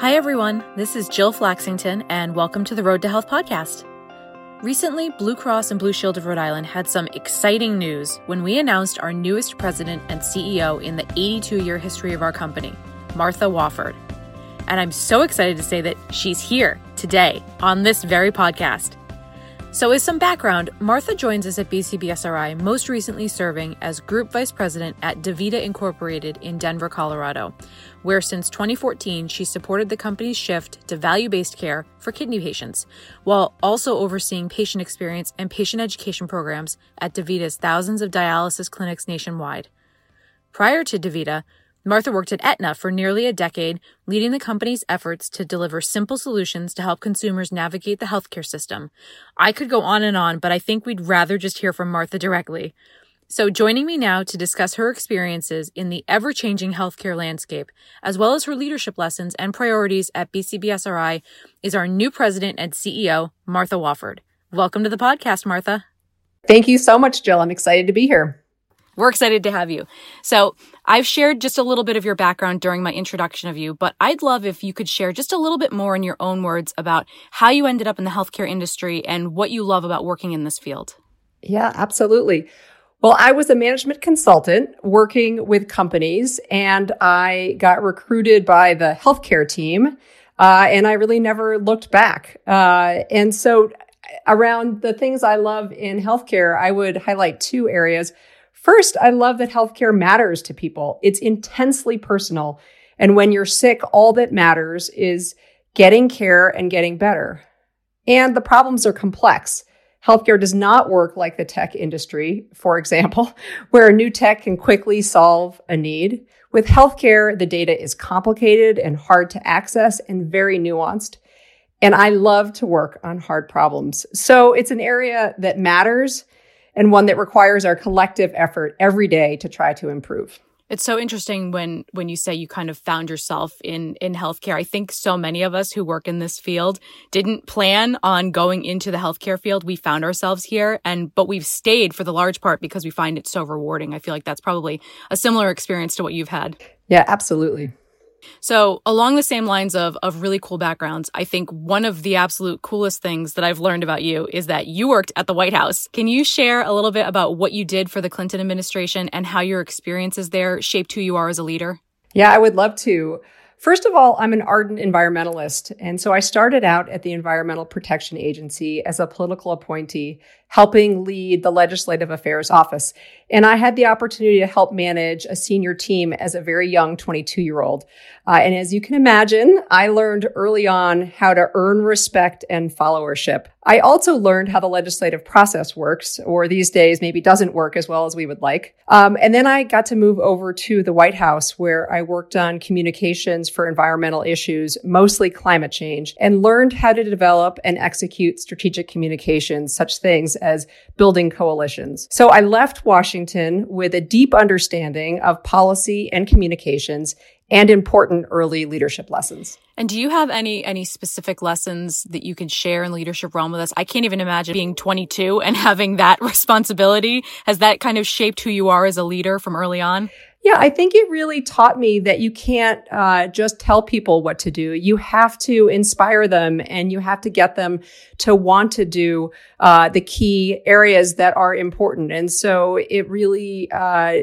Hi, everyone. This is Jill Flaxington, and welcome to the Road to Health podcast. Recently, Blue Cross and Blue Shield of Rhode Island had some exciting news when we announced our newest president and CEO in the 82 year history of our company, Martha Wofford. And I'm so excited to say that she's here today on this very podcast. So, as some background, Martha joins us at BCBSRI, most recently serving as Group Vice President at DaVita Incorporated in Denver, Colorado, where since 2014 she supported the company's shift to value based care for kidney patients, while also overseeing patient experience and patient education programs at DaVita's thousands of dialysis clinics nationwide. Prior to DaVita, Martha worked at Aetna for nearly a decade, leading the company's efforts to deliver simple solutions to help consumers navigate the healthcare system. I could go on and on, but I think we'd rather just hear from Martha directly. So, joining me now to discuss her experiences in the ever changing healthcare landscape, as well as her leadership lessons and priorities at BCBSRI, is our new president and CEO, Martha Wofford. Welcome to the podcast, Martha. Thank you so much, Jill. I'm excited to be here. We're excited to have you. So, I've shared just a little bit of your background during my introduction of you, but I'd love if you could share just a little bit more in your own words about how you ended up in the healthcare industry and what you love about working in this field. Yeah, absolutely. Well, I was a management consultant working with companies and I got recruited by the healthcare team. Uh, and I really never looked back. Uh, and so around the things I love in healthcare, I would highlight two areas. First, I love that healthcare matters to people. It's intensely personal. And when you're sick, all that matters is getting care and getting better. And the problems are complex. Healthcare does not work like the tech industry, for example, where a new tech can quickly solve a need. With healthcare, the data is complicated and hard to access and very nuanced. And I love to work on hard problems. So it's an area that matters and one that requires our collective effort every day to try to improve. It's so interesting when when you say you kind of found yourself in in healthcare. I think so many of us who work in this field didn't plan on going into the healthcare field. We found ourselves here and but we've stayed for the large part because we find it so rewarding. I feel like that's probably a similar experience to what you've had. Yeah, absolutely. So, along the same lines of, of really cool backgrounds, I think one of the absolute coolest things that I've learned about you is that you worked at the White House. Can you share a little bit about what you did for the Clinton administration and how your experiences there shaped who you are as a leader? Yeah, I would love to. First of all, I'm an ardent environmentalist. And so I started out at the Environmental Protection Agency as a political appointee, helping lead the Legislative Affairs Office. And I had the opportunity to help manage a senior team as a very young 22 year old. Uh, and as you can imagine, I learned early on how to earn respect and followership. I also learned how the legislative process works, or these days maybe doesn't work as well as we would like. Um, and then I got to move over to the White House where I worked on communications for environmental issues, mostly climate change, and learned how to develop and execute strategic communications, such things as building coalitions. So I left Washington with a deep understanding of policy and communications and important early leadership lessons. And do you have any any specific lessons that you can share in leadership realm with us? I can't even imagine being 22 and having that responsibility. Has that kind of shaped who you are as a leader from early on? Yeah, I think it really taught me that you can't uh, just tell people what to do. You have to inspire them and you have to get them to want to do uh, the key areas that are important. And so it really uh,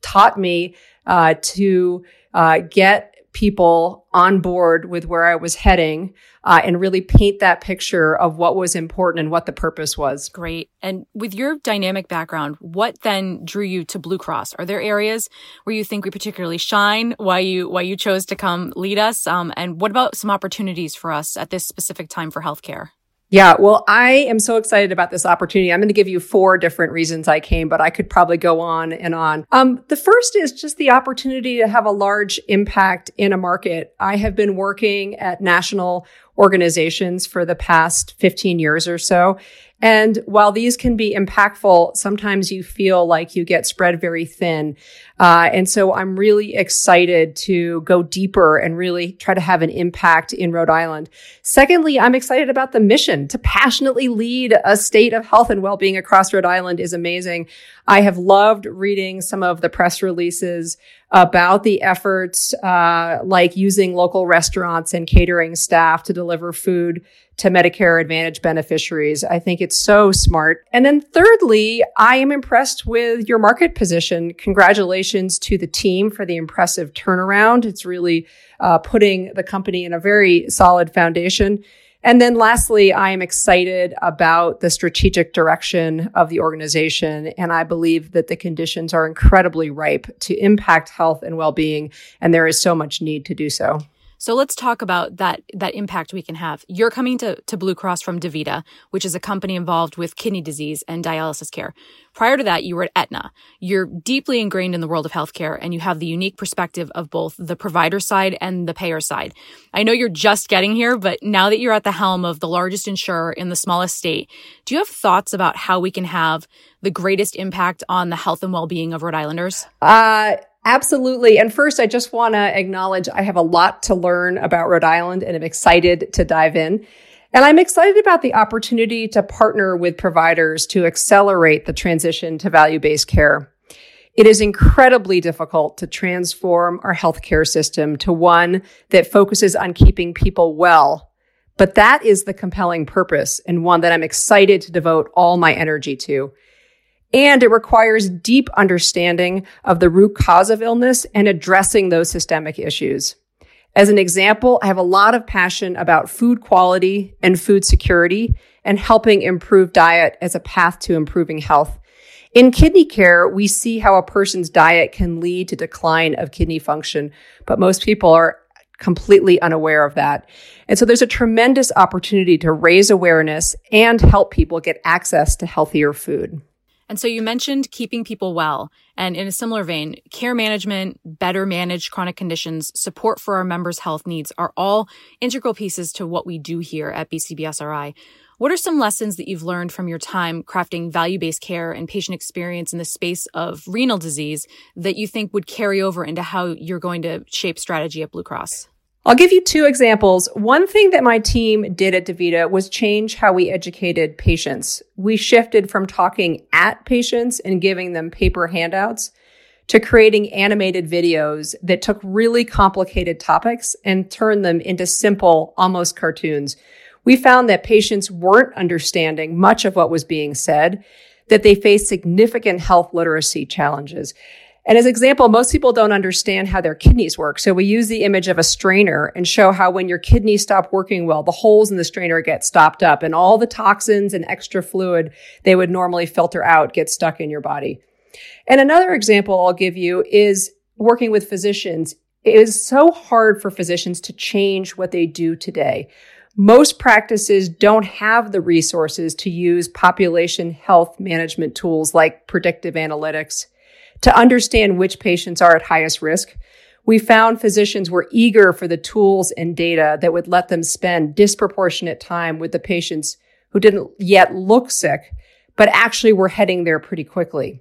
taught me uh, to uh, get people on board with where I was heading uh, and really paint that picture of what was important and what the purpose was. Great. And with your dynamic background, what then drew you to Blue Cross? Are there areas where you think we particularly shine? Why you why you chose to come lead us? Um, and what about some opportunities for us at this specific time for healthcare? Yeah, well, I am so excited about this opportunity. I'm going to give you four different reasons I came, but I could probably go on and on. Um, the first is just the opportunity to have a large impact in a market. I have been working at national organizations for the past 15 years or so. And while these can be impactful, sometimes you feel like you get spread very thin. Uh, and so I'm really excited to go deeper and really try to have an impact in Rhode Island. Secondly, I'm excited about the mission to passionately lead a state of health and well-being across Rhode Island is amazing. I have loved reading some of the press releases about the efforts, uh, like using local restaurants and catering staff to deliver food to Medicare Advantage beneficiaries. I think it's so smart. And then thirdly, I am impressed with your market position. Congratulations to the team for the impressive turnaround. It's really uh, putting the company in a very solid foundation. And then lastly, I am excited about the strategic direction of the organization. And I believe that the conditions are incredibly ripe to impact health and well-being. And there is so much need to do so. So let's talk about that that impact we can have. You're coming to, to Blue Cross from DaVita, which is a company involved with kidney disease and dialysis care. Prior to that, you were at Aetna. You're deeply ingrained in the world of healthcare and you have the unique perspective of both the provider side and the payer side. I know you're just getting here, but now that you're at the helm of the largest insurer in the smallest state, do you have thoughts about how we can have the greatest impact on the health and well-being of Rhode Islanders? Uh Absolutely. And first, I just want to acknowledge I have a lot to learn about Rhode Island and I'm excited to dive in. And I'm excited about the opportunity to partner with providers to accelerate the transition to value based care. It is incredibly difficult to transform our healthcare system to one that focuses on keeping people well. But that is the compelling purpose and one that I'm excited to devote all my energy to. And it requires deep understanding of the root cause of illness and addressing those systemic issues. As an example, I have a lot of passion about food quality and food security and helping improve diet as a path to improving health. In kidney care, we see how a person's diet can lead to decline of kidney function, but most people are completely unaware of that. And so there's a tremendous opportunity to raise awareness and help people get access to healthier food. And so you mentioned keeping people well. And in a similar vein, care management, better managed chronic conditions, support for our members' health needs are all integral pieces to what we do here at BCBSRI. What are some lessons that you've learned from your time crafting value based care and patient experience in the space of renal disease that you think would carry over into how you're going to shape strategy at Blue Cross? I'll give you two examples. One thing that my team did at DaVita was change how we educated patients. We shifted from talking at patients and giving them paper handouts to creating animated videos that took really complicated topics and turned them into simple, almost cartoons. We found that patients weren't understanding much of what was being said, that they faced significant health literacy challenges. And as example, most people don't understand how their kidneys work. So we use the image of a strainer and show how when your kidneys stop working well, the holes in the strainer get stopped up and all the toxins and extra fluid they would normally filter out get stuck in your body. And another example I'll give you is working with physicians. It is so hard for physicians to change what they do today. Most practices don't have the resources to use population health management tools like predictive analytics to understand which patients are at highest risk. We found physicians were eager for the tools and data that would let them spend disproportionate time with the patients who didn't yet look sick, but actually were heading there pretty quickly.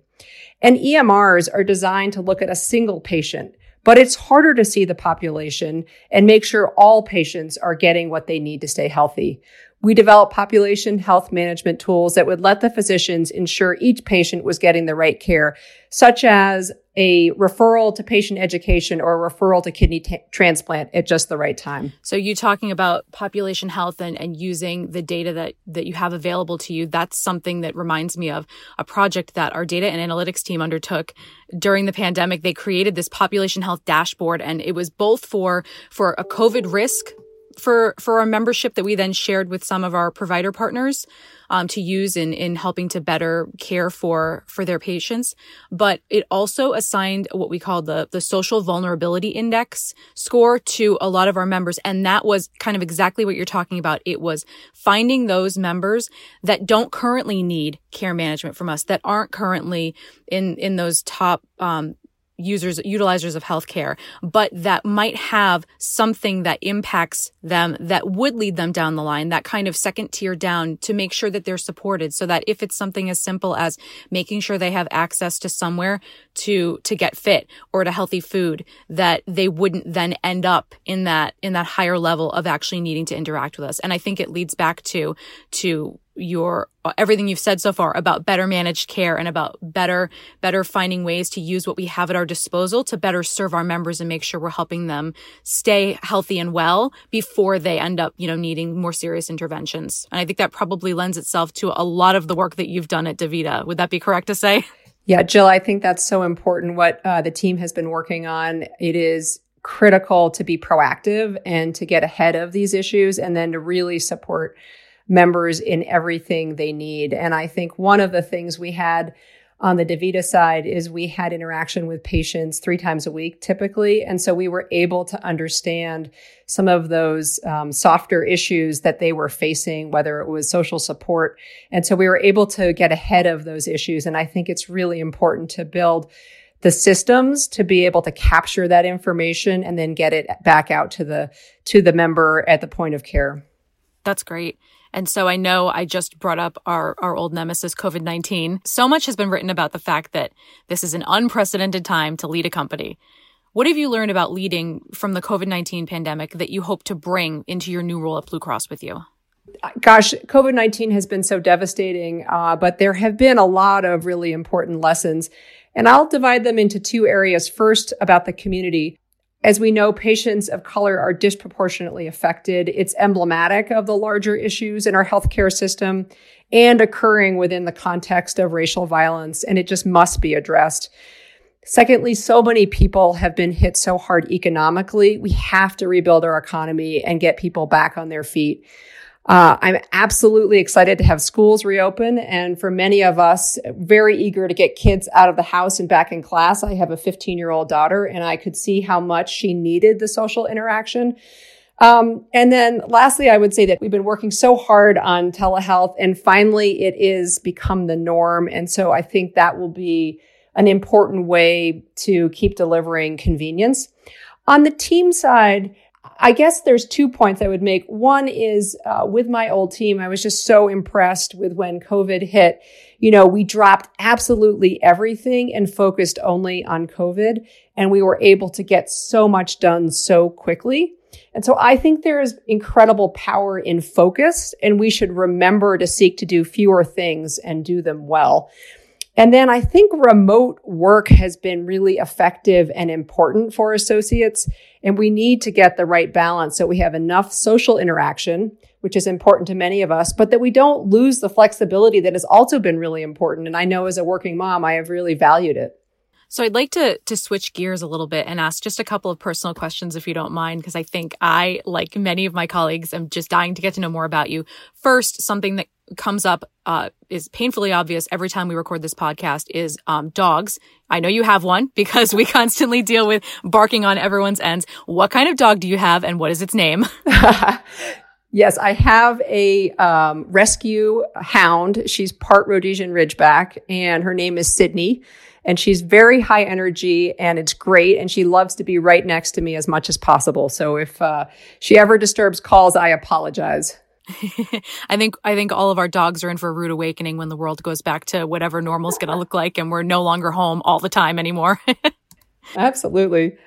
And EMRs are designed to look at a single patient, but it's harder to see the population and make sure all patients are getting what they need to stay healthy. We developed population health management tools that would let the physicians ensure each patient was getting the right care, such as a referral to patient education or a referral to kidney t- transplant at just the right time. So you talking about population health and, and using the data that, that you have available to you, that's something that reminds me of a project that our data and analytics team undertook during the pandemic. They created this population health dashboard and it was both for, for a COVID risk for for our membership that we then shared with some of our provider partners um, to use in in helping to better care for for their patients. But it also assigned what we call the the social vulnerability index score to a lot of our members, and that was kind of exactly what you're talking about. It was finding those members that don't currently need care management from us, that aren't currently in in those top um, users, utilizers of healthcare, but that might have something that impacts them that would lead them down the line, that kind of second tier down to make sure that they're supported so that if it's something as simple as making sure they have access to somewhere to, to get fit or to healthy food, that they wouldn't then end up in that, in that higher level of actually needing to interact with us. And I think it leads back to, to your everything you've said so far about better managed care and about better better finding ways to use what we have at our disposal to better serve our members and make sure we're helping them stay healthy and well before they end up you know needing more serious interventions. And i think that probably lends itself to a lot of the work that you've done at davita. Would that be correct to say? Yeah jill i think that's so important what uh, the team has been working on. It is critical to be proactive and to get ahead of these issues and then to really support members in everything they need. And I think one of the things we had on the Davita side is we had interaction with patients three times a week typically. And so we were able to understand some of those um, softer issues that they were facing, whether it was social support. And so we were able to get ahead of those issues. And I think it's really important to build the systems to be able to capture that information and then get it back out to the to the member at the point of care. That's great. And so I know I just brought up our, our old nemesis, COVID 19. So much has been written about the fact that this is an unprecedented time to lead a company. What have you learned about leading from the COVID 19 pandemic that you hope to bring into your new role at Blue Cross with you? Gosh, COVID 19 has been so devastating, uh, but there have been a lot of really important lessons. And I'll divide them into two areas. First, about the community. As we know, patients of color are disproportionately affected. It's emblematic of the larger issues in our healthcare system and occurring within the context of racial violence, and it just must be addressed. Secondly, so many people have been hit so hard economically. We have to rebuild our economy and get people back on their feet. Uh, I'm absolutely excited to have schools reopen. And for many of us, very eager to get kids out of the house and back in class. I have a 15 year old daughter and I could see how much she needed the social interaction. Um, and then lastly, I would say that we've been working so hard on telehealth and finally it is become the norm. And so I think that will be an important way to keep delivering convenience. On the team side, I guess there's two points I would make. One is uh, with my old team, I was just so impressed with when COVID hit. You know, we dropped absolutely everything and focused only on COVID, and we were able to get so much done so quickly. And so I think there is incredible power in focus, and we should remember to seek to do fewer things and do them well. And then I think remote work has been really effective and important for associates. And we need to get the right balance so we have enough social interaction, which is important to many of us, but that we don't lose the flexibility that has also been really important. And I know as a working mom, I have really valued it. So I'd like to to switch gears a little bit and ask just a couple of personal questions if you don't mind because I think I like many of my colleagues am just dying to get to know more about you. First, something that comes up uh, is painfully obvious every time we record this podcast is um, dogs. I know you have one because we constantly deal with barking on everyone's ends. What kind of dog do you have and what is its name? yes, I have a um, rescue hound. She's part Rhodesian Ridgeback and her name is Sydney. And she's very high energy and it's great. And she loves to be right next to me as much as possible. So if uh, she ever disturbs calls, I apologize. I think I think all of our dogs are in for a rude awakening when the world goes back to whatever normal is going to look like and we're no longer home all the time anymore. Absolutely.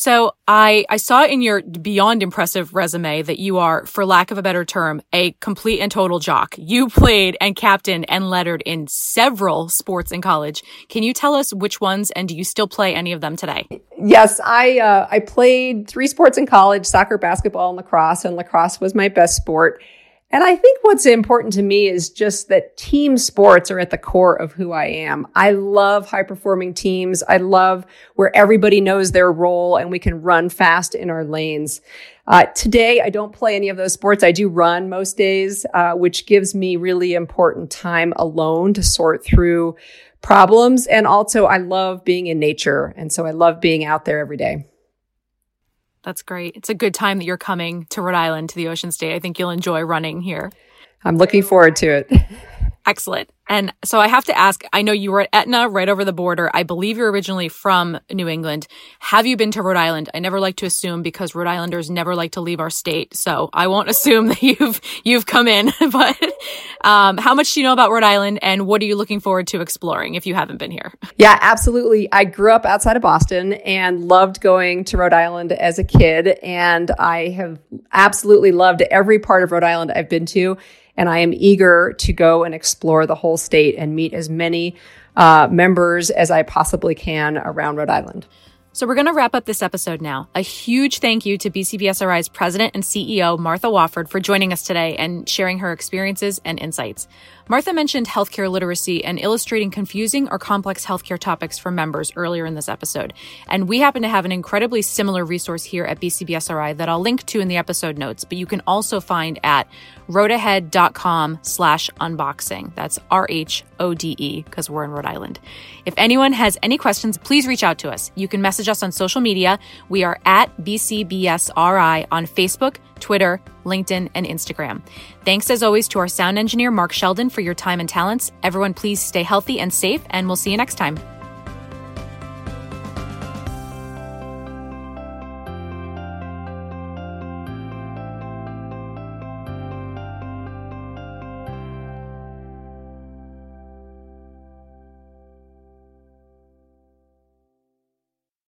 So I, I saw in your beyond impressive resume that you are, for lack of a better term, a complete and total jock. You played and captained and lettered in several sports in college. Can you tell us which ones and do you still play any of them today? Yes, I, uh, I played three sports in college, soccer, basketball, and lacrosse, and lacrosse was my best sport. And I think what's important to me is just that team sports are at the core of who I am. I love high performing teams. I love where everybody knows their role and we can run fast in our lanes. Uh, today, I don't play any of those sports. I do run most days, uh, which gives me really important time alone to sort through problems. And also, I love being in nature. And so I love being out there every day. That's great. It's a good time that you're coming to Rhode Island to the Ocean State. I think you'll enjoy running here. I'm looking forward to it. Excellent. And so I have to ask, I know you were at Aetna right over the border. I believe you're originally from New England. Have you been to Rhode Island? I never like to assume because Rhode Islanders never like to leave our state. So I won't assume that you've, you've come in, but, um, how much do you know about Rhode Island and what are you looking forward to exploring if you haven't been here? Yeah, absolutely. I grew up outside of Boston and loved going to Rhode Island as a kid. And I have absolutely loved every part of Rhode Island I've been to and I am eager to go and explore the whole state and meet as many uh, members as I possibly can around Rhode Island. So we're going to wrap up this episode now. A huge thank you to BCBSRI's president and CEO, Martha Wofford, for joining us today and sharing her experiences and insights. Martha mentioned healthcare literacy and illustrating confusing or complex healthcare topics for members earlier in this episode. And we happen to have an incredibly similar resource here at BCBSRI that I'll link to in the episode notes, but you can also find at rhodeahead.com slash unboxing. That's R-H-O-D-E because we're in Rhode Island. If anyone has any questions, please reach out to us. You can message us on social media. We are at BCBSRI on Facebook, Twitter, LinkedIn, and Instagram. Thanks as always to our sound engineer, Mark Sheldon, for your time and talents. Everyone, please stay healthy and safe, and we'll see you next time.